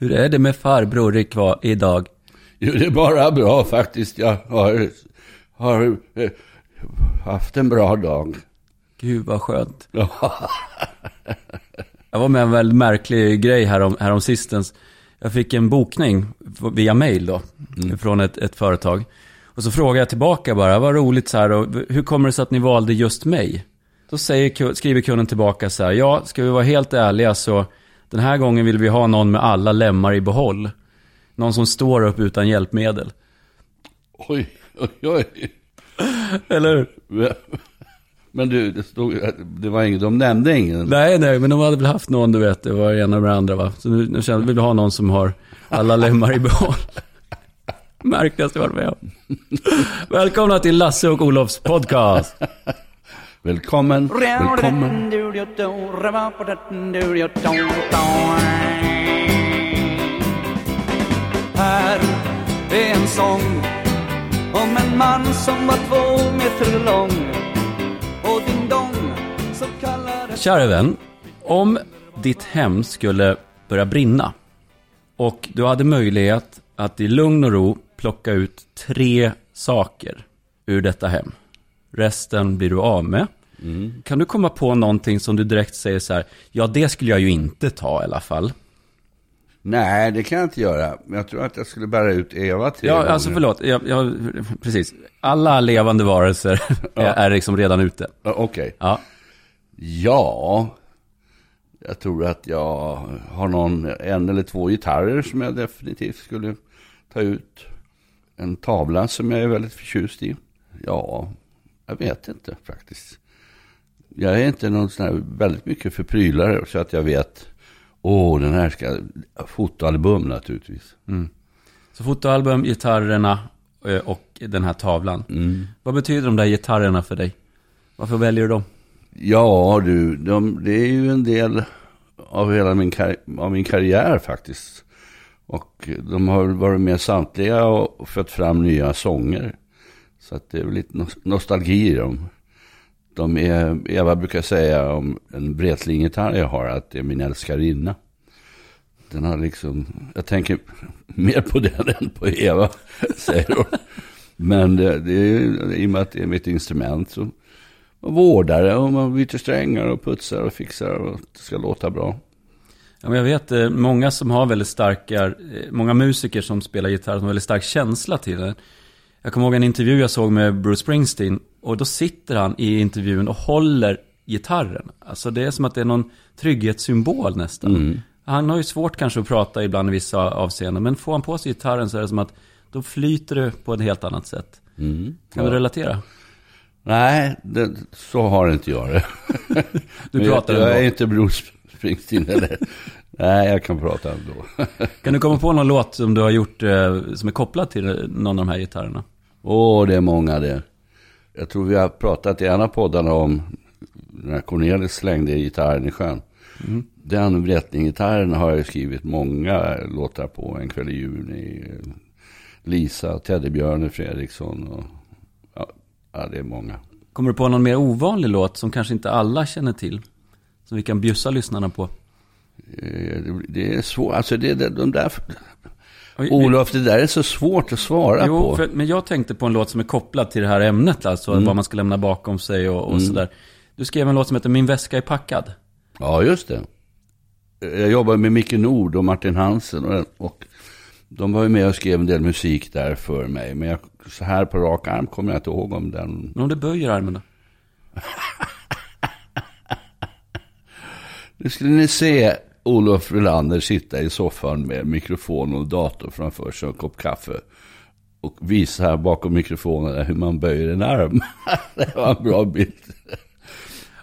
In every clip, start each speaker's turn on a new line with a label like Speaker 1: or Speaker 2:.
Speaker 1: Hur är det med farbror ikva- idag?
Speaker 2: Jo, det är bara bra faktiskt. Jag har, har eh, haft en bra dag.
Speaker 1: Gud vad skönt.
Speaker 2: Ja.
Speaker 1: Jag var med en väldigt märklig grej härom, härom sistens. Jag fick en bokning via mail då, från ett, ett företag. Och så frågade jag tillbaka bara, vad roligt så här, och hur kommer det sig att ni valde just mig? Då säger, skriver kunden tillbaka så här, ja, ska vi vara helt ärliga så den här gången vill vi ha någon med alla lemmar i behåll. Någon som står upp utan hjälpmedel.
Speaker 2: Oj, oj, oj.
Speaker 1: Eller hur?
Speaker 2: Men du, det, stod, det var ingen, de nämnde ingen.
Speaker 1: Nej, nej, men de hade väl haft någon, du vet, det var ena med det andra va. Så nu, nu kände vi vill ha någon som har alla lemmar i behåll. Märkligaste jag varit med om. Välkomna till Lasse och Olofs podcast.
Speaker 2: Välkommen, välkommen.
Speaker 3: Här är en sång om en man som var två meter lång och din dong så kallade
Speaker 1: Kära vän, om ditt hem skulle börja brinna och du hade möjlighet att i lugn och ro plocka ut tre saker ur detta hem. Resten blir du av med. Kan du komma på någonting som du direkt säger så här, ja det skulle jag ju inte ta i alla fall.
Speaker 2: Nej, det kan jag inte göra. Men jag tror att jag skulle bära ut Eva tre
Speaker 1: Ja,
Speaker 2: gånger.
Speaker 1: alltså förlåt, jag, jag, precis. Alla levande varelser är, är liksom redan ute.
Speaker 2: Ja, Okej.
Speaker 1: Ja,
Speaker 2: Ja, jag tror att jag har någon, en eller två gitarrer som jag definitivt skulle ta ut. En tavla som jag är väldigt förtjust i. Ja, jag vet inte faktiskt. Jag är inte någon sån här väldigt mycket för prylar så att jag vet, åh, den här ska, fotoalbum naturligtvis.
Speaker 1: så fotoalbum, gitarrerna eh, och den här tavlan.
Speaker 2: Mm.
Speaker 1: Vad betyder de där gitarrerna för dig? Varför väljer du dem?
Speaker 2: Ja, du, de, det är ju en del av hela min, kar- av min karriär faktiskt. Och de har varit med samtliga och fött fram nya sånger. Så att det är väl lite nostalgi i dem. De är, Eva brukar säga om en Breitling-gitarr jag har att det är min älskarinna. Den har liksom, jag tänker mer på den än på Eva, säger hon. Men det, det är i och med att det är mitt instrument så man vårdar det och man byter strängar och putsar och fixar och det ska låta bra.
Speaker 1: Ja, men jag vet eh, många som har väldigt starka, eh, många musiker som spelar gitarr som har väldigt stark känsla till det. Jag kommer ihåg en intervju jag såg med Bruce Springsteen och då sitter han i intervjun och håller gitarren. Alltså det är som att det är någon trygghetssymbol nästan. Han har ju svårt kanske att prata ibland i vissa avseenden, men får han på sig gitarren så är det som att då flyter det på ett helt annat sätt. Kan du relatera?
Speaker 2: Nej, det, så har inte jag det.
Speaker 1: Du pratar
Speaker 2: jag, jag är inte Bruce Springsteen eller. Nej, jag kan prata ändå.
Speaker 1: Kan du komma på någon låt som du har gjort eh, som är kopplad till någon av de här gitarrerna?
Speaker 2: Åh, det är många det. Jag tror vi har pratat i en av poddarna om när Cornelis slängde gitarren i sjön. Den Breitling-gitarren har jag skrivit många låtar på. En kväll i juni. Lisa, Teddybjörne Fredriksson och ja, det är många.
Speaker 1: Kommer du på någon mer ovanlig låt som kanske inte alla känner till? Som vi kan bjussa lyssnarna på?
Speaker 2: Eh, det- är svårt, alltså det, det, de där, Olof, det där är så svårt att svara
Speaker 1: Jo,
Speaker 2: på.
Speaker 1: för, men jag tänkte på en låt som är kopplad till det här ämnet, alltså
Speaker 2: Mm.
Speaker 1: vad man ska lämna bakom sig och, och sådär. Du skrev en låt som heter Min väska är packad.
Speaker 2: Ja, just det. Jag jobbar med Micke Nord och Martin Hansen och, och de var ju med och skrev en del musik där för mig. Men jag, så här på rak arm kommer jag inte ihåg om den.
Speaker 1: Men om du böjer armen då?
Speaker 2: Nu skulle ni se Olof Rolander sitta i soffan med mikrofon och dator framför sig och en kopp kaffe. Och visa här bakom mikrofonen hur man böjer en arm. det var en bra bild.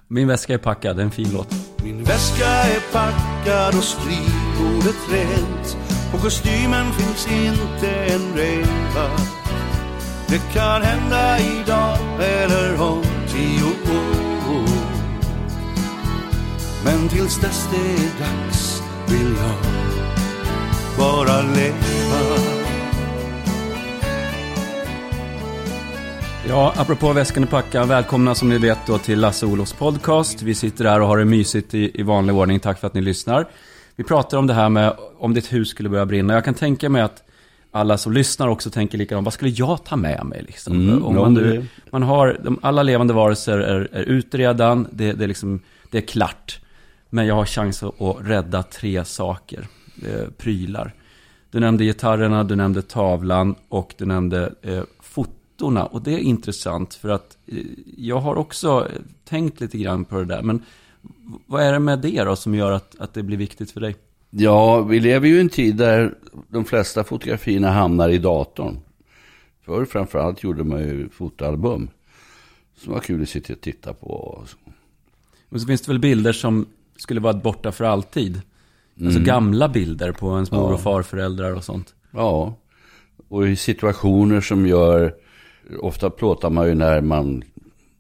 Speaker 1: Min väska är packad, det är en fin låt.
Speaker 3: Min väska är packad och skrivbordet rent På kostymen finns inte en reva Det kan hända idag eller om Men tills dess det är dags vill jag bara leva
Speaker 1: Ja, apropå väskan är packad, välkomna som ni vet då till Lasse Olofs podcast. Vi sitter här och har det mysigt i, i vanlig ordning, tack för att ni lyssnar. Vi pratar om det här med om ditt hus skulle börja brinna. Jag kan tänka mig att alla som lyssnar också tänker likadant. Vad skulle jag ta med mig? Liksom?
Speaker 2: Mm,
Speaker 1: om man, nu, man har, de, alla levande varelser är, är ute redan. Det, det, är liksom, det är klart. Men jag har chans att, rädda tre saker. Eh, prylar. Du nämnde gitarrerna, du nämnde tavlan och du nämnde eh, fotorna. Och det är intressant för att eh, jag har också eh, tänkt lite grann på det där. Men vad är det med det då som gör att, att det blir viktigt för dig?
Speaker 2: Ja, vi lever ju i en tid där de flesta fotografierna hamnar i datorn. Förr framförallt gjorde man ju fotoalbum. Som var kul att sitta och titta på. och så.
Speaker 1: Men så finns det väl bilder som skulle vara borta för alltid. Alltså gamla bilder på ens mor och farföräldrar och sånt.
Speaker 2: Ja, och i situationer som gör... Ofta plåtar man ju när man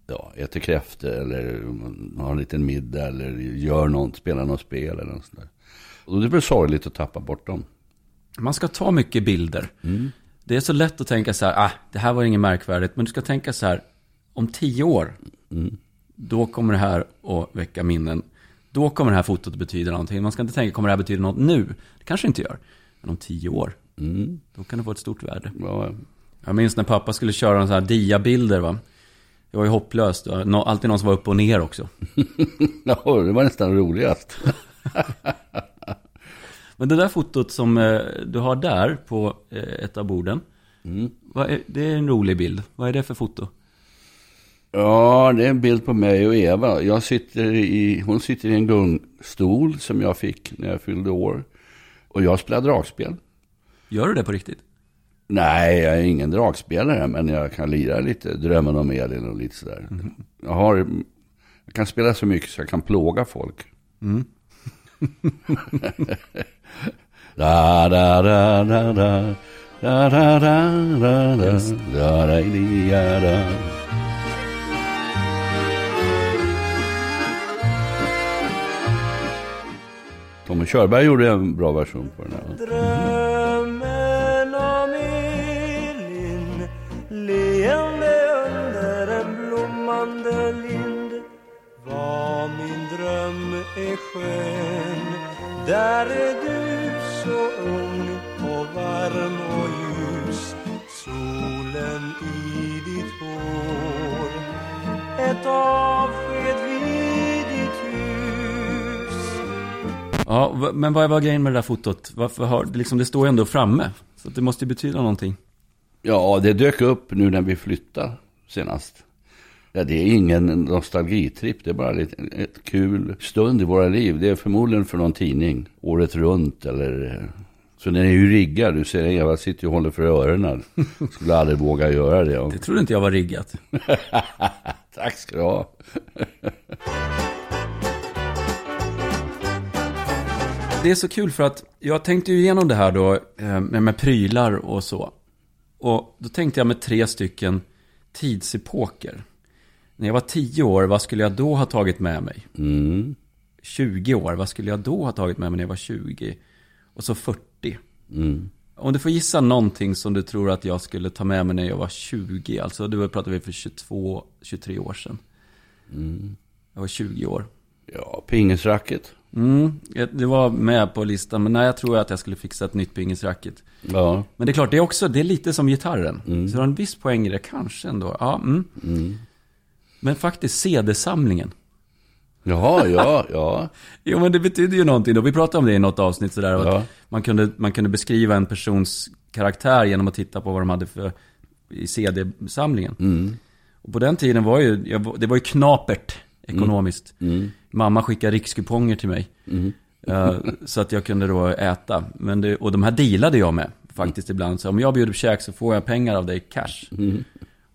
Speaker 2: ja, äter kräftor eller har en liten middag eller gör något, spelar något spel eller något sånt där. Och det blir sorgligt att tappa bort dem.
Speaker 1: Man ska ta mycket bilder. Det är så lätt att tänka så här, ah, det här var inget märkvärdigt. Men du ska tänka så här, om tio år, då kommer det här att väcka minnen. Då kommer det här fotot att betyda någonting. Man ska inte tänka, kommer det här betyda något nu? Det kanske inte gör. Men om tio år, då kan det få ett stort värde.
Speaker 2: Ja,
Speaker 1: Jag minns när pappa skulle köra här diabilder va. Det var ju hopplöst. Alltid någon som var upp och ner också.
Speaker 2: ja det var nästan roligast.
Speaker 1: Men det där fotot som eh, du har där på eh, ett av borden. Är, det är en rolig bild. Vad är det för foto?
Speaker 2: Ja, det är en bild på mig och Eva. Jag sitter i, hon sitter i en gungstol som jag fick när jag fyllde år. Och jag spelar dragspel.
Speaker 1: Gör du det på riktigt?
Speaker 2: Nej, jag är ingen dragspelare, men jag kan lira lite Drömmen om Elin och lite sådär. Jag, har, jag kan spela så mycket så jag kan plåga folk. da, da, da, da, da. Da, da, da, da, da, da, da, da, da. Tommy Körberg gjorde en bra version på den här.
Speaker 4: Drömmen om Elin leende under en blommande lind. Vad min dröm är skön. Där är du så ung och varm och ljus. Solen i ditt hår. Ett avsked
Speaker 1: Ja, men vad var grejen med det där fotot? Varför har, det liksom, det står ju ändå framme. Så det måste ju betyda någonting.
Speaker 2: Ja, det dök upp nu när vi flyttade senast. Ja, det är ingen nostalgitripp, det är bara lite, ett kul stund i våra liv. Det är förmodligen för någon tidning, året runt eller... Så den är ju riggad, du ser Eva sitter och håller för öronen. Skulle aldrig våga göra det.
Speaker 1: Det trodde inte jag var riggat.
Speaker 2: Tack ska du ha.
Speaker 1: Det är så kul för att jag tänkte ju igenom det här då eh, med, prylar och så. Och då tänkte jag med tre stycken tidsepoker. När jag var 10 år, vad skulle jag då ha tagit med mig?
Speaker 2: Mm.
Speaker 1: 20 år, vad skulle jag då ha tagit med mig när jag var 20? Och så 40.
Speaker 2: Mm.
Speaker 1: Om du får gissa någonting som du tror att jag skulle ta med mig när jag var 20, alltså då pratade vi för 22, 23 år sedan. Jag var 20 år.
Speaker 2: Ja, pingisracket.
Speaker 1: Mm, det var med på listan, men nej, jag tror att jag skulle fixa ett nytt pingisracket.
Speaker 2: Ja.
Speaker 1: Men det är klart, det är också, det är lite som gitarren. Så det har en viss poäng i det, kanske ändå. Ja, mm. Men faktiskt CD-samlingen.
Speaker 2: Jaha, ja, ja.
Speaker 1: Jo, men det betyder ju någonting då. Vi pratade om det i något avsnitt sådär.
Speaker 2: Ja.
Speaker 1: Att man, kunde, man kunde beskriva en persons karaktär genom att titta på vad de hade för i CD-samlingen. Och på den tiden var ju, det var ju knapert ekonomiskt. Mamma skickade rikskuponger till mig. Eh, så att jag kunde då äta. Men det, och de här dealade jag med faktiskt ibland. Så om jag bjuder på käk så får jag pengar av dig cash.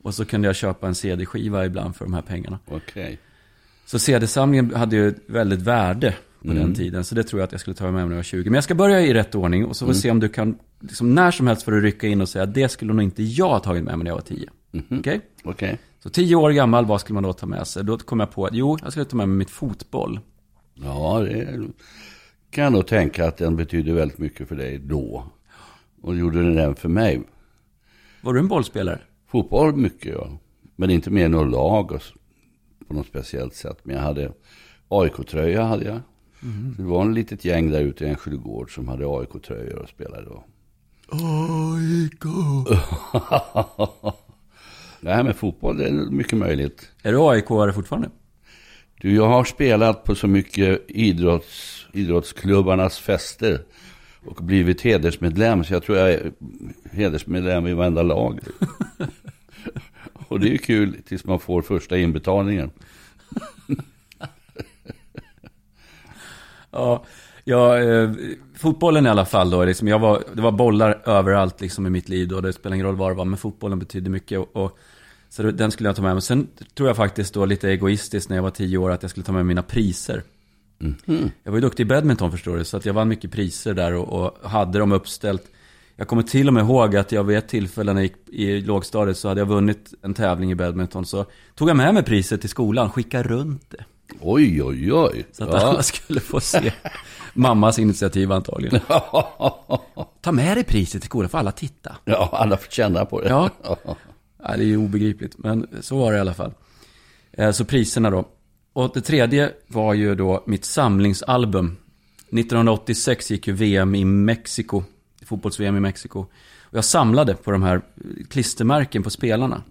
Speaker 1: Och så kunde jag köpa en CD-skiva ibland för de här pengarna.
Speaker 2: Okej.
Speaker 1: Så CD-samlingen hade ju ett väldigt värde på den tiden. Så det tror jag att jag skulle ta med mig när jag var 20. Men jag ska börja i rätt ordning och så får vi se om du kan, liksom när som helst får du rycka in och säga att det skulle nog inte jag ha tagit med mig när jag var 10. Okej?
Speaker 2: Okej.
Speaker 1: Så 10 år gammal, vad skulle man då ta med sig? Då kom jag på att jo, jag skulle ta med mig mitt fotboll.
Speaker 2: Ja, det kan jag nog tänka att den betyder väldigt mycket för dig då. Och gjorde den den för mig.
Speaker 1: Var du en bollspelare?
Speaker 2: Fotboll mycket, ja. Men inte med något lag och, på något speciellt sätt. Men jag hade AIK-tröja hade jag. Så det var en litet gäng där ute i Enskede som hade AIK-tröjor och spelade då.
Speaker 1: AIK.
Speaker 2: Nej, men fotboll det är mycket möjligt.
Speaker 1: Är du AIK-are fortfarande?
Speaker 2: Du, jag har spelat på så mycket idrotts, idrottsklubbarnas fester och blivit hedersmedlem. Så jag tror jag är hedersmedlem i varenda lag. och det är ju kul tills man får första inbetalningen.
Speaker 1: Ja, ja eh, fotbollen i alla fall då. Liksom, jag var, det var bollar överallt liksom, i mitt liv då. Det spelar ingen roll vad det var, men fotbollen betydde mycket. Och, och, så den skulle jag ta med mig. Sen tror jag faktiskt då lite egoistiskt när jag var tio år att jag skulle ta med mina priser. Jag var ju duktig i badminton förstår du, så att jag vann mycket priser där och, och hade dem uppställt. Jag kommer till och med ihåg att jag vid ett tillfälle när jag gick i lågstadiet så hade jag vunnit en tävling i badminton. Så tog jag med mig priset till skolan, skickade runt det.
Speaker 2: Oj, oj, oj.
Speaker 1: Så att alla skulle få se. Mammas initiativ antagligen. Ta med dig priset till skolan, för alla titta.
Speaker 2: Ja, alla får känna på det.
Speaker 1: Ja. Ja, det är ju obegripligt, men så var det i alla fall. Eh, Så priserna då. Och det tredje var ju då mitt samlingsalbum. 1986 gick ju VM i Mexiko, fotbolls-VM i Mexiko. Och jag samlade på de här klistermärken på spelarna.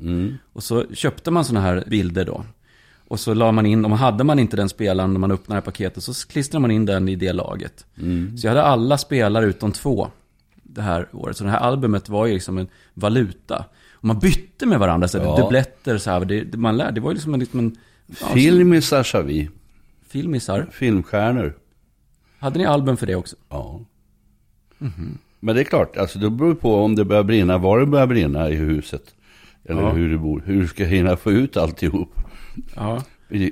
Speaker 1: Och så köpte man sådana här bilder då. Och så la man in, och hade man inte den spelaren när man öppnade det här paketet så klistrade man in den i det laget. Så jag hade alla spelare utom två det här året. Så det här albumet var ju liksom en valuta. Och man bytte med varandra, så
Speaker 2: Ja.
Speaker 1: dubbletter så här. Det, man lärde, det var ju liksom en, liksom en ja,
Speaker 2: Filmisar sa vi.
Speaker 1: filmisar.
Speaker 2: Filmstjärnor.
Speaker 1: Hade ni album för det också?
Speaker 2: Ja. Men det är klart, alltså det beror på om det börjar brinna, var det börjar brinna i huset. Eller
Speaker 1: Ja.
Speaker 2: hur du bor. Hur du ska hinna få ut alltihop.
Speaker 1: Ja.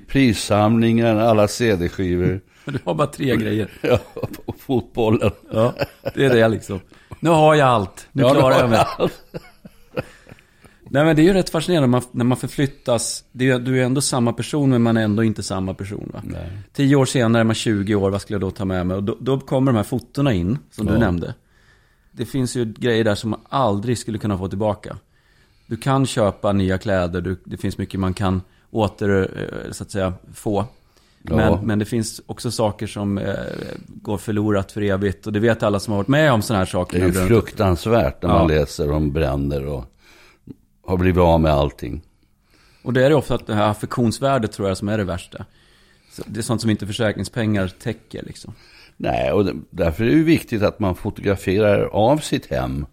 Speaker 2: Prissamlingen, alla CD-skivor.
Speaker 1: Du har bara tre grejer.
Speaker 2: Ja, och fotbollen.
Speaker 1: Ja, det är det liksom. Nu har jag allt. Nu
Speaker 2: Ja,
Speaker 1: klarar jag mig. Nej men det är ju rätt fascinerande när man, när man förflyttas. Det är, du är ändå samma person men man är ändå inte samma person va?
Speaker 2: Nej.
Speaker 1: Tio år senare är man 20 år, vad skulle jag då ta med mig? Och då, då kommer de här fotona in, som du
Speaker 2: Ja.
Speaker 1: nämnde. Det finns ju grejer där som man aldrig skulle kunna få tillbaka. Du kan köpa nya kläder, du, det finns mycket man kan åter, eh, så att säga, få. Men,
Speaker 2: Ja.
Speaker 1: men det finns också saker som eh, går förlorat för evigt. Och det vet alla som har varit med om sådana här saker.
Speaker 2: Det är ju fruktansvärt när man
Speaker 1: Ja.
Speaker 2: läser om bränder och har blivit av med allting.
Speaker 1: Och det är det ofta att det här affektionsvärdet tror jag som är det värsta. Så det är sånt som inte försäkringspengar täcker liksom.
Speaker 2: Nej, och det- därför är det ju viktigt att man fotograferar av sitt hem.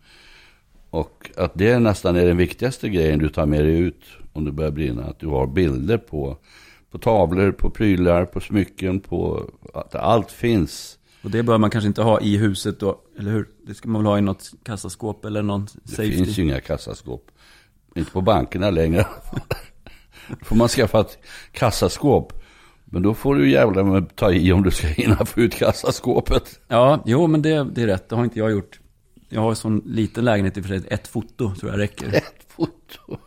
Speaker 2: Och att det nästan är den viktigaste grejen du tar med dig ut om det börjar brinna. Att du har bilder på, på tavlor, på prylar, på smycken, på att allt finns.
Speaker 1: Och det bör man kanske inte ha i huset då, eller hur? Det ska man väl ha i något kassaskåp eller någon
Speaker 2: Det
Speaker 1: safety.
Speaker 2: finns ju inga kassaskåp. Inte på bankerna längre. Då får man skaffa ett kassaskåp. Men då får du jävla med ta i om du ska hinna få ut kassaskåpet.
Speaker 1: Ja, jo men det, det är rätt. Det har inte jag gjort. Jag har en sån liten lägenhet i och för sig. Ett foto tror jag räcker.
Speaker 2: Ett foto.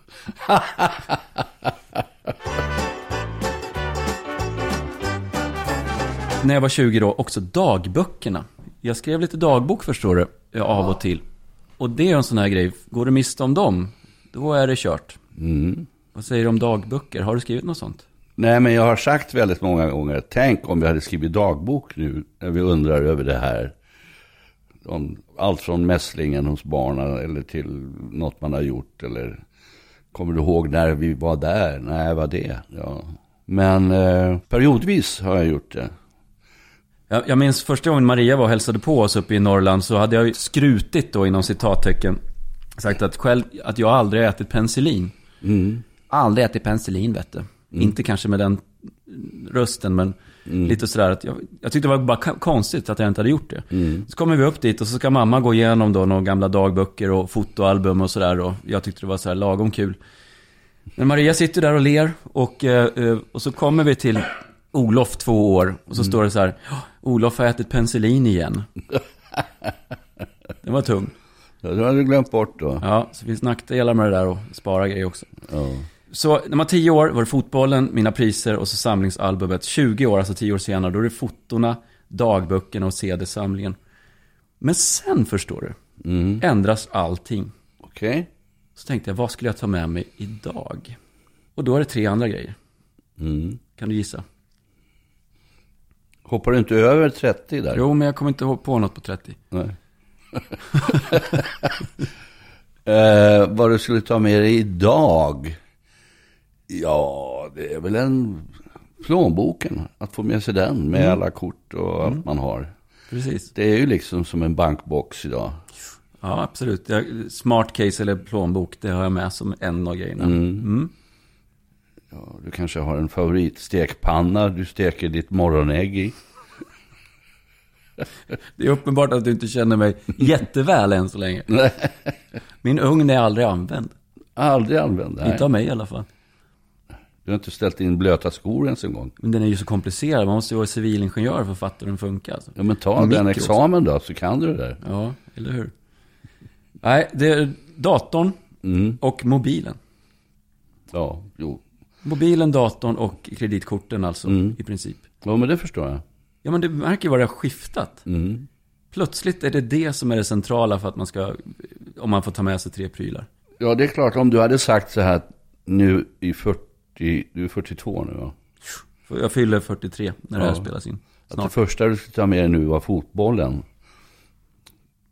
Speaker 1: När jag var 20 då, också dagböckerna. Jag skrev lite dagbok förstår du, av och till. Och det är en sån här grej, går du miste om dem, då är det kört.
Speaker 2: Mm.
Speaker 1: Vad säger du om dagböcker? Har du skrivit något sånt?
Speaker 2: Nej, men jag har sagt väldigt många gånger, tänk om vi hade skrivit dagbok nu, när vi undrar över det här. Om allt från mässlingen hos barnen eller till något man har gjort. Eller kommer du ihåg när vi var där? Nej, vad det? Ja. Men eh, periodvis har jag gjort det.
Speaker 1: Jag, jag minns första gången Maria var och hälsade på oss uppe i Norrland så hade jag skrutit då inom citattecken. Sagt att själv, att jag aldrig ätit penicillin.
Speaker 2: Mm.
Speaker 1: Aldrig ätit penicillin vet du. Inte kanske med den rösten men lite sådär att jag, jag tyckte det var bara konstigt att jag inte hade gjort det. Så kommer vi upp dit och så ska mamma gå igenom då några gamla dagböcker och fotoalbum och sådär och jag tyckte det var sådär lagom kul. Men Maria sitter där och ler och, eh, eh, och så kommer vi till Olof två år och så står det så här "Ja, Olof har ätit penicillin igen. Den var tung.
Speaker 2: Ja, det har du glömt bort då.
Speaker 1: Ja, så det finns nackdelar med det där och spara grejer också.
Speaker 2: Ja.
Speaker 1: Så när man var 10 år var det fotbollen, mina priser och så samlingsalbumet. 20 år, alltså 10 år senare, då är det fotona, dagböckerna och CD-samlingen. Men sen, förstår du,
Speaker 2: Mm.
Speaker 1: ändras allting.
Speaker 2: Okej.
Speaker 1: Så tänkte jag, vad skulle jag ta med mig idag? Och då är det tre andra grejer.
Speaker 2: Mm.
Speaker 1: Kan du gissa?
Speaker 2: Hoppar du inte över 30 där?
Speaker 1: Jo, men jag kommer inte på något på 30.
Speaker 2: Nej. eh, vad du skulle ta med dig idag? Ja, det är väl en plånboken. Att få med sig den med alla kort och allt man har.
Speaker 1: Precis.
Speaker 2: Det är ju liksom som en bankbox idag.
Speaker 1: Ja, absolut. Smart case eller plånbok, det har jag med som en av grejerna. Mm.
Speaker 2: Ja, du kanske har en favoritstekpanna du steker ditt morgonägg i.
Speaker 1: Det är uppenbart att du inte känner mig jätteväl än så länge.
Speaker 2: Nej,
Speaker 1: Min ugn är aldrig använd.
Speaker 2: aldrig använd. Nej.
Speaker 1: Inte av mig i alla fall.
Speaker 2: Du har inte ställt in blöta skor ens en gång.
Speaker 1: Men den är ju så komplicerad. Man måste ju vara civilingenjör för att fatta hur den funkar. Alltså.
Speaker 2: Ja, men ta den
Speaker 1: också.
Speaker 2: examen då, så kan du det där.
Speaker 1: Ja, eller hur? Nej, det är datorn
Speaker 2: Mm.
Speaker 1: och mobilen.
Speaker 2: Ja, jo.
Speaker 1: Mobilen, datorn och kreditkorten alltså,
Speaker 2: Mm.
Speaker 1: i princip.
Speaker 2: Ja, men det förstår jag.
Speaker 1: Ja, men det märker ju vad det har skiftat.
Speaker 2: Mm.
Speaker 1: Plötsligt är det det som är det centrala för att man ska, om man får ta med sig tre prylar.
Speaker 2: Ja, det är klart, om du hade sagt så här nu i 40, du är 42 nu va?
Speaker 1: Jag fyller 43 när det här
Speaker 2: Ja.
Speaker 1: spelas in.
Speaker 2: Att det
Speaker 1: Snart.
Speaker 2: första du skulle ta med dig nu var fotbollen.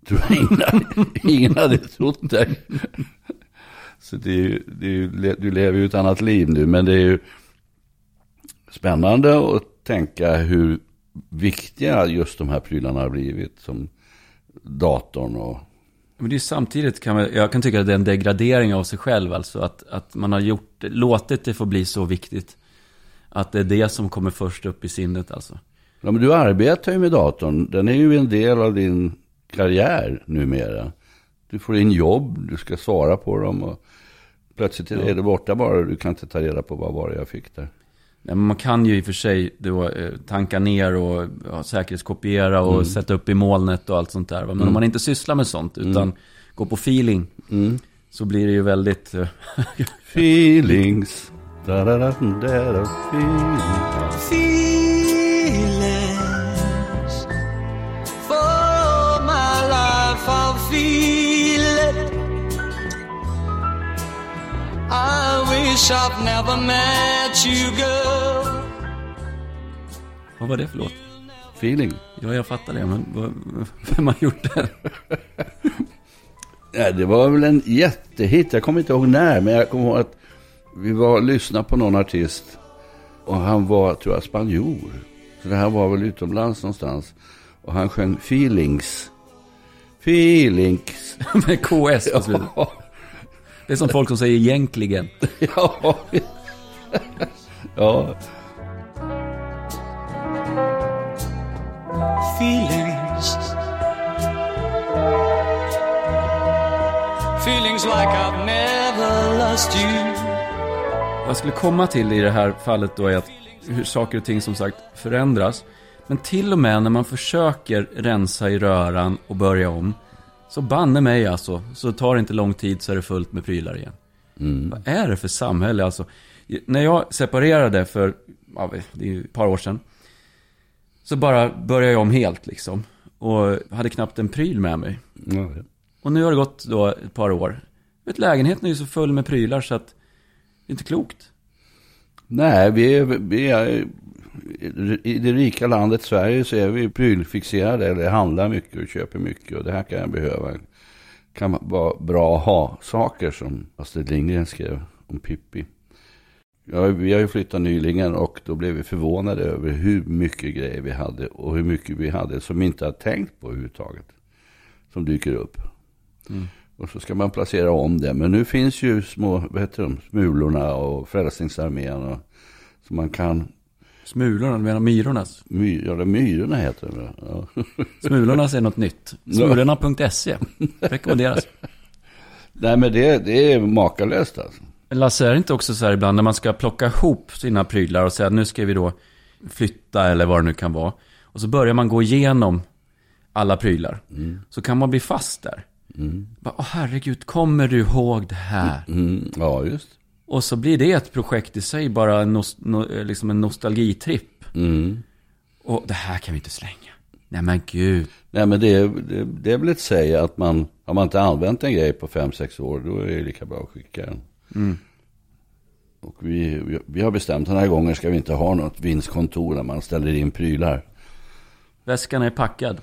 Speaker 2: Tror jag ingen, ingen hade trott dig. Så det är, ju- det är ju, du lever ju ett annat liv nu, men det är ju spännande att tänka hur viktiga just de här prylarna har blivit. Som datorn och...
Speaker 1: Men det är samtidigt, kan man, jag kan tycka att det är en degradering av sig själv. Alltså att, att man har gjort, låtit det få bli så viktigt. Att det är det som kommer först upp i sinnet alltså.
Speaker 2: Ja, men du arbetar ju med datorn. Den är ju en del av din karriär numera. Du får in jobb, du ska svara på dem och plötsligt är det borta bara. Du kan inte ta reda på vad var jag fick där.
Speaker 1: Man kan ju i och för sig då, eh, tanka ner och ja, säkerhetskopiera och
Speaker 2: Mm.
Speaker 1: sätta upp i molnet och allt sånt där. Men om man inte sysslar med sånt utan går på feeling
Speaker 2: Mm.
Speaker 1: så blir det ju väldigt... eh,
Speaker 2: Feelings. Da, da, da, da, da, feelings.
Speaker 5: feelings. For my life, I'll feel it. I wish I've never met you, girl.
Speaker 1: Vad var det för låt?
Speaker 2: Feeling.
Speaker 1: Ja, jag fattar det, men vad, vem har gjort det?
Speaker 2: Ja, det var väl en jättehit. Jag kommer inte ihåg när, men jag kommer ihåg att vi var och lyssnade på någon artist. Och han var, tror jag, spanjor. Så det här var väl utomlands någonstans. Och han sjöng Feelings. Feelings.
Speaker 1: Med KS på slutet.
Speaker 2: Ja,
Speaker 1: Det är som folk som säger egentligen.
Speaker 2: ja. ja.
Speaker 5: Feelings. Feelings like I've never lost you.
Speaker 1: Vad jag skulle komma till i det här fallet då är att hur saker och ting som sagt förändras. Men till och med när man försöker rensa i röran och börja om. Så banne mig alltså, så tar det inte lång tid så är det fullt med prylar igen. Vad är det för samhälle alltså? När jag separerade för, ja, det är ett par år sedan. Så bara började jag om helt liksom. Och hade knappt en pryl med mig.
Speaker 2: ja.
Speaker 1: Och nu har det gått då ett par år. Vet, lägenheten är ju så full med prylar så att det är inte klokt.
Speaker 2: Nej, vi är, vi är, i det rika landet Sverige så är vi prylfixerade, eller handlar mycket och köper mycket. Och det här kan jag behöva. kan vara bra att ha saker som Astrid Lindgren skrev om Pippi. Ja, vi har ju flyttat nyligen och då blev vi förvånade över hur mycket grejer vi hade och hur mycket vi hade som vi inte har tänkt på överhuvudtaget. Som dyker upp. Och så ska man placera om det. Men nu finns ju små, vad heter de, Smulorna och Frälsningsarmén. Och, så man kan,
Speaker 1: Smulorna, du menar myrornas?
Speaker 2: my, ja, det Myrorna heter det. Ja.
Speaker 1: Smulornas är något nytt. Smulorna.se. Rekommenderas.
Speaker 2: Nej men det, det är makalöst alltså.
Speaker 1: Men Lasse, är det inte också så här ibland när man ska plocka ihop sina prylar och säga nu ska vi då flytta eller vad det nu kan vara. Och så börjar man gå igenom alla prylar. Så kan man bli fast där. Bara, Åh herregud, kommer du ihåg det här?
Speaker 2: Mm, ja, just.
Speaker 1: Och så blir det ett projekt i sig, bara en, no, liksom en nostalgitripp.
Speaker 2: Mm.
Speaker 1: Och det här kan vi inte slänga. Nej men gud.
Speaker 2: Nej men det, är- det, det är väl ett säga att man, har man inte använt en grej på fem sex år, då är det lika bra att skicka den. Och vi, vi, vi har bestämt den här gången ska vi inte ha något vinstkontor där man ställer in prylar.
Speaker 1: Väskan är packad.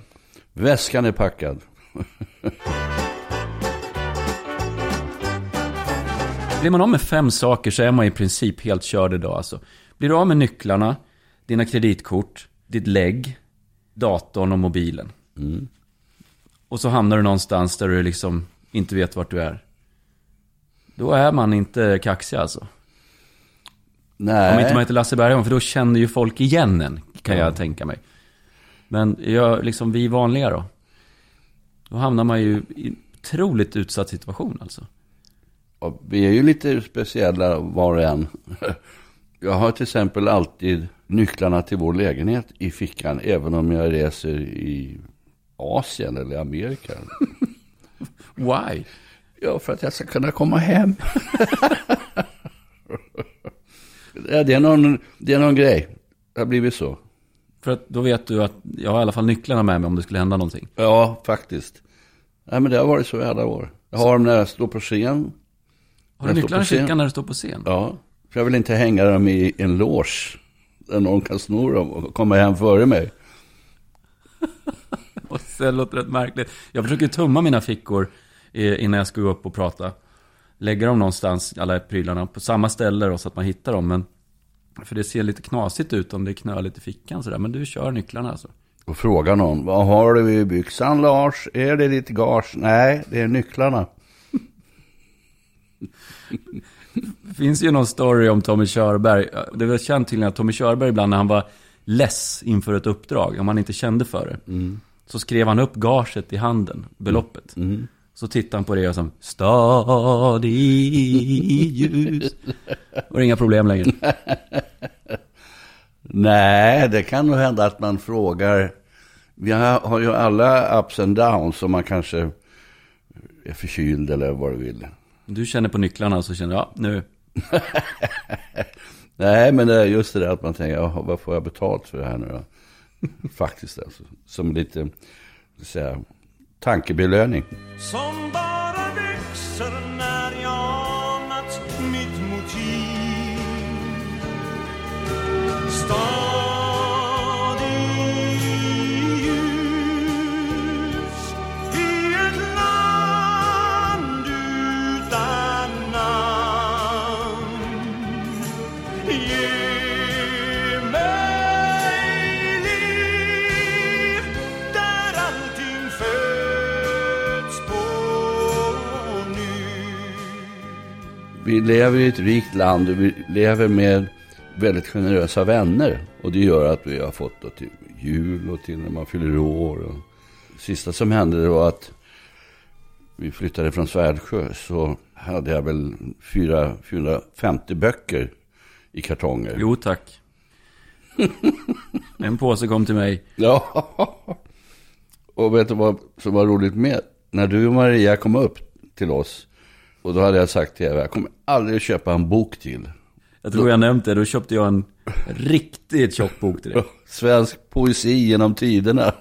Speaker 2: Väskan är packad.
Speaker 1: Blir man av med fem saker så är man i princip helt körd idag alltså. Blir du av med nycklarna, dina kreditkort, ditt lägg, datorn och mobilen. Och så hamnar du någonstans där du liksom inte vet vart du är. Då är man inte kaxig alltså.
Speaker 2: Nej.
Speaker 1: Om inte man heter Lasse Bergman, för då känner ju folk igen en, kan jag tänka mig. Men jag, liksom vi vanliga då? Då hamnar man ju i en otroligt utsatt situation alltså.
Speaker 2: Ja, Vi är ju lite speciella var och en. Jag har till exempel alltid nycklarna till vår lägenhet i fickan, även om jag reser i Asien eller Amerika.
Speaker 1: Why?
Speaker 2: Ja, för att jag ska kunna komma hem. ja, det, är någon, det är någon grej. Det har blivit så.
Speaker 1: För att då vet du att jag har i alla fall nycklarna med mig om det skulle hända någonting.
Speaker 2: Ja, faktiskt. Nej, men det har varit så i alla år. Jag har dem när jag står på scen.
Speaker 1: Har du nycklarna i fickan när du står på scen?
Speaker 2: Ja, för jag vill inte hänga dem i en loge. Där någon kan sno dem och komma hem före mig.
Speaker 1: Och det låter rätt märkligt. Jag försöker tumma mina fickor innan jag ska gå upp och prata. Lägga dem någonstans, alla prylarna, på samma ställe då, så att man hittar dem. Men, för det ser lite knasigt ut om det är knöligt i fickan sådär. Men du kör nycklarna alltså.
Speaker 2: Och fråga någon, vad har du i byxan Lars? Är det ditt gage? Nej, det är nycklarna.
Speaker 1: Det finns ju någon story om Tommy Körberg. Det var känt tydligen att Tommy Körberg ibland när han var less inför ett uppdrag, om han inte kände för det. Så skrev han upp gaget i handen, beloppet. Så tittade han på det och sa stadig ljus. Och det är inga problem längre.
Speaker 2: Nej, det kan nog hända att man frågar. Vi har, har ju alla ups and downs som man kanske är förkyld eller vad du vill.
Speaker 1: Du känner på nycklarna och så känner jag, ja, nu.
Speaker 2: Nej, men det är just det där att man tänker, "Jaha, vad får jag betalt för det här nu då? Faktiskt alltså. Som lite, ska säga, tankebelöning.
Speaker 3: Som
Speaker 2: Vi lever i ett rikt land och vi lever med väldigt generösa vänner. Och det gör att vi har fått då till jul och till när man fyller år. Och det sista som hände det var att vi flyttade från Svärdsjö så hade jag väl 4, 450 böcker i kartonger.
Speaker 1: Jo tack. En påse kom till mig.
Speaker 2: Ja. Och vet du vad som var roligt med? När du och Maria kom upp till oss. Och då hade jag sagt till er, jag kommer aldrig köpa en bok till.
Speaker 1: Jag tror jag nämnt det, då köpte jag en riktigt tjock bok till dig.
Speaker 2: Svensk poesi genom tiderna.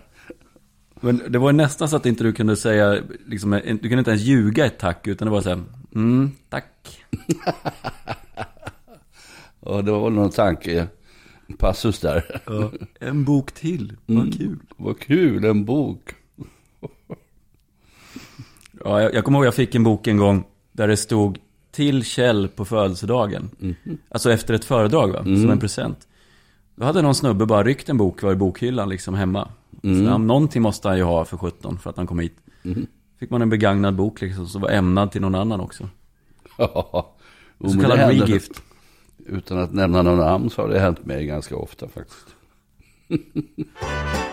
Speaker 1: Men det var nästan så att inte du kunde säga, liksom, du kunde inte ens ljuga ett tack, utan det var så här, mm, tack.
Speaker 2: Och det var någon tanke, en passus där.
Speaker 1: En bok till, vad kul.
Speaker 2: Vad kul, en bok.
Speaker 1: Ja, jag, jag kommer ihåg jag fick en bok en gång där det stod till Kjell på födelsedagen. Alltså efter ett föredrag va, som en present. Då hade någon snubbe bara ryckt en bok var i bokhyllan liksom hemma. Så ja, någonting måste han ju ha för 17 för att han kom hit. Fick man en begagnad bok liksom som var ämnad till någon annan också.
Speaker 2: Ja.
Speaker 1: Så kallad regift.
Speaker 2: Utan att nämna någon namn så har det hänt mig ganska ofta faktiskt.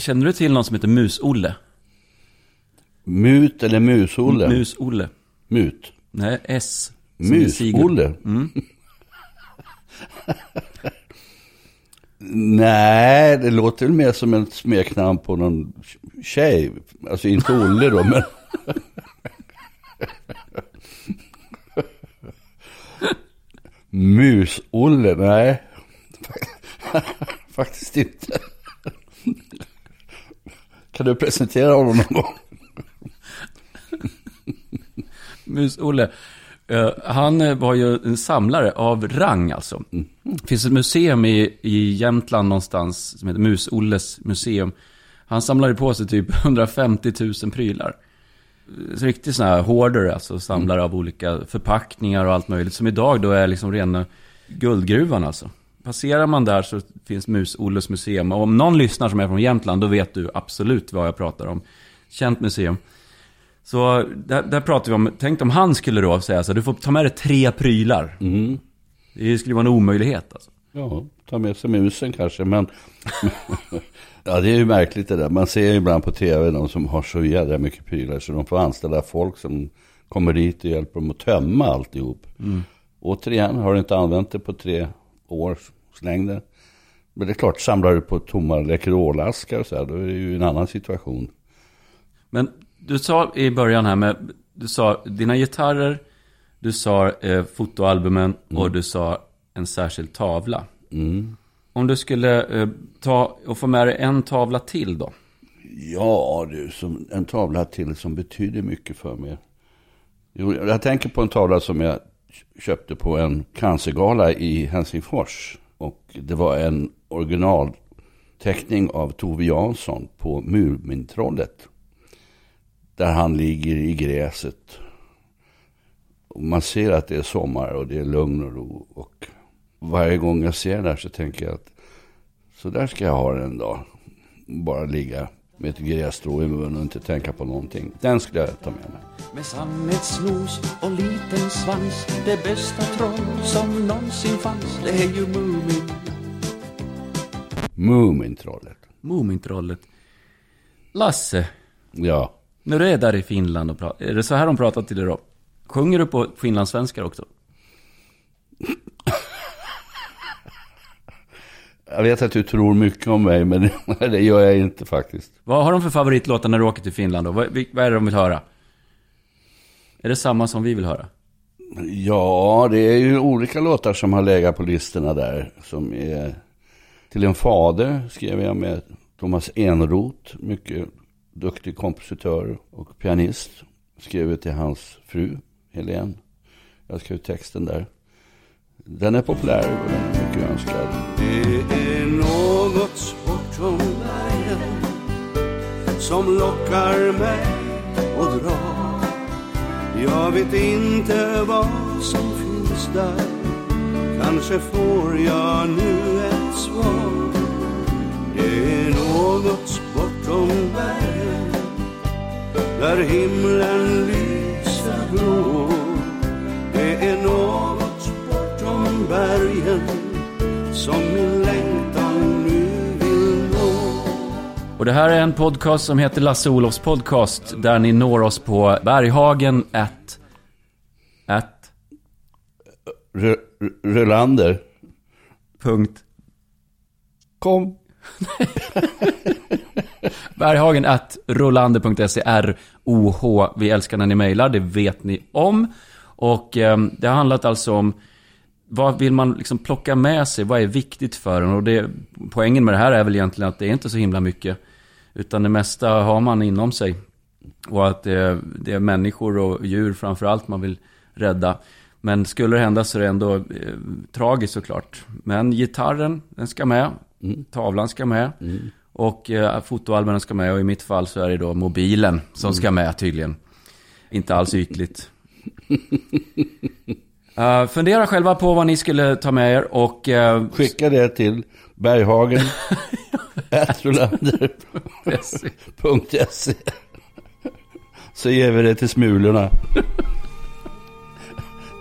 Speaker 1: Känner du till någon som heter Mus-Olle?
Speaker 2: Mut eller musolle?
Speaker 1: Mus-Olle.
Speaker 2: Mut.
Speaker 1: Nej, S.
Speaker 2: Mus-Olle? Nej, det låter väl mer som ett smeknamn på någon tjej. Alltså inte Olle då, men... Mus-Olle, nej. Faktiskt inte. Kan du presentera honom någon gång?
Speaker 1: Mus-Olle. Eh, han eh, var ju en samlare av rang alltså. Det finns ett museum i, i Jämtland någonstans som heter Mus-Olles museum. Han samlade på sig typ 150 000 prylar. Riktigt sådana här hoarder, alltså samlare av olika förpackningar och allt möjligt. Som idag då är liksom rena guldgruvan alltså. Passerar man där så finns Mus-Olles museum. Och om någon lyssnar som är från Jämtland, då vet du absolut vad jag pratar om. Känt museum. Så där, där pratar vi om, tänk om han skulle då säga så här, du får ta med dig tre prylar. Det skulle vara en omöjlighet alltså.
Speaker 2: Ja, ta med sig musen kanske, men... ja, det är ju märkligt det där. Man ser ju ibland på tv de som har så jävla mycket prylar så de får anställa folk som kommer dit och hjälper dem att tömma alltihop. Mm. Återigen, har du inte använt det på tre år, släng det. Men det är klart, samlar du på tomma Läkerolaskar och så här, då är det ju en annan situation.
Speaker 1: Men du sa i början här med, du sa dina gitarrer, du sa eh, fotoalbumen och du sa en särskild tavla. Om du skulle eh, ta och få med dig en tavla till då?
Speaker 2: Ja, du, som en tavla till som betyder mycket för mig. Jo, jag tänker på en tavla som jag köpte på en cancergala i Helsingfors. Och det var en originalteckning av Tove Jansson på Mumintrollet. Där han ligger i gräset. Och man ser att det är sommar och det är lugn och ro. Och varje gång jag ser den där så tänker jag att så där ska jag ha den en dag. Bara ligga med ett grässtrå i munnen och inte tänka på någonting. Den skulle jag ta med mig.
Speaker 3: Med sammetsnos och liten svans Det bästa troll som någonsin fanns Det är ju Mumin
Speaker 2: Mumintrollet.
Speaker 1: Mumintrollet. Lasse,
Speaker 2: Ja.
Speaker 1: när du är där i Finland och pratar, är det så här de pratar till dig då? Sjunger du på finlandssvenskar också?
Speaker 2: Jag vet att du tror mycket om mig, men det gör jag inte faktiskt.
Speaker 1: Vad har de för favoritlåtar när du åker till Finland då? Vad, vad är det de vill höra? Är det samma som vi vill höra?
Speaker 2: Ja, det är ju olika låtar som har legat på listorna där. Som är Till en fader skrev jag med Thomas Enroth, mycket duktig kompositör och pianist. Skrev till hans fru, Helene. Jag skrev texten där. Den är populär och den är mycket önskad.
Speaker 3: Det är något bortom bergen som lockar mig och drar. Jag vet inte vad som finns där. Kanske får jag nu ett svar. Det är något bortom bergen där himlen lyser blå. Det är något bergen som min längtan nu vill nå.
Speaker 1: Och det här är en podcast som heter Lasse Olofs podcast. Där ni når oss på Berghagen at... at...
Speaker 2: Rö- Rö- Rölander,
Speaker 1: punkt.
Speaker 2: kom.
Speaker 1: Berghagen at rollander.se R-O-H. Vi älskar när ni mejlar, det vet ni om. Och eh, det har handlat alltså om vad vill man liksom plocka med sig? Vad är viktigt för en? Och det, poängen med det här är väl egentligen att det är inte så himla mycket. Utan det mesta har man inom sig. Och att det, det är människor och djur framför allt man vill rädda. Men skulle det hända så är det ändå eh, tragiskt såklart. Men gitarren, den ska med. Tavlan ska med. Och eh, fotoalbumen ska med. Och i mitt fall så är det då mobilen som ska med tydligen. Inte alls ytligt. Uh, fundera själva på vad ni skulle ta med er och... eh,
Speaker 2: Skicka det till Berghagen. Rolander.se Så ger vi det till smulorna.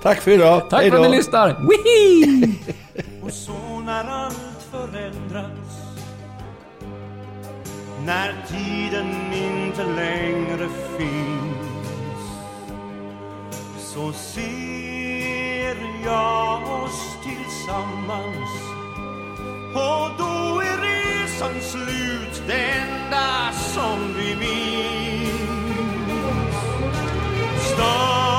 Speaker 2: Tack för idag.
Speaker 1: Tack
Speaker 2: Hej
Speaker 1: för att ni lyssnar!
Speaker 4: Och så när allt förändras När tiden inte längre finns Så ser jag oss tillsammans. Och då är resan slut det enda som vi minns. Stad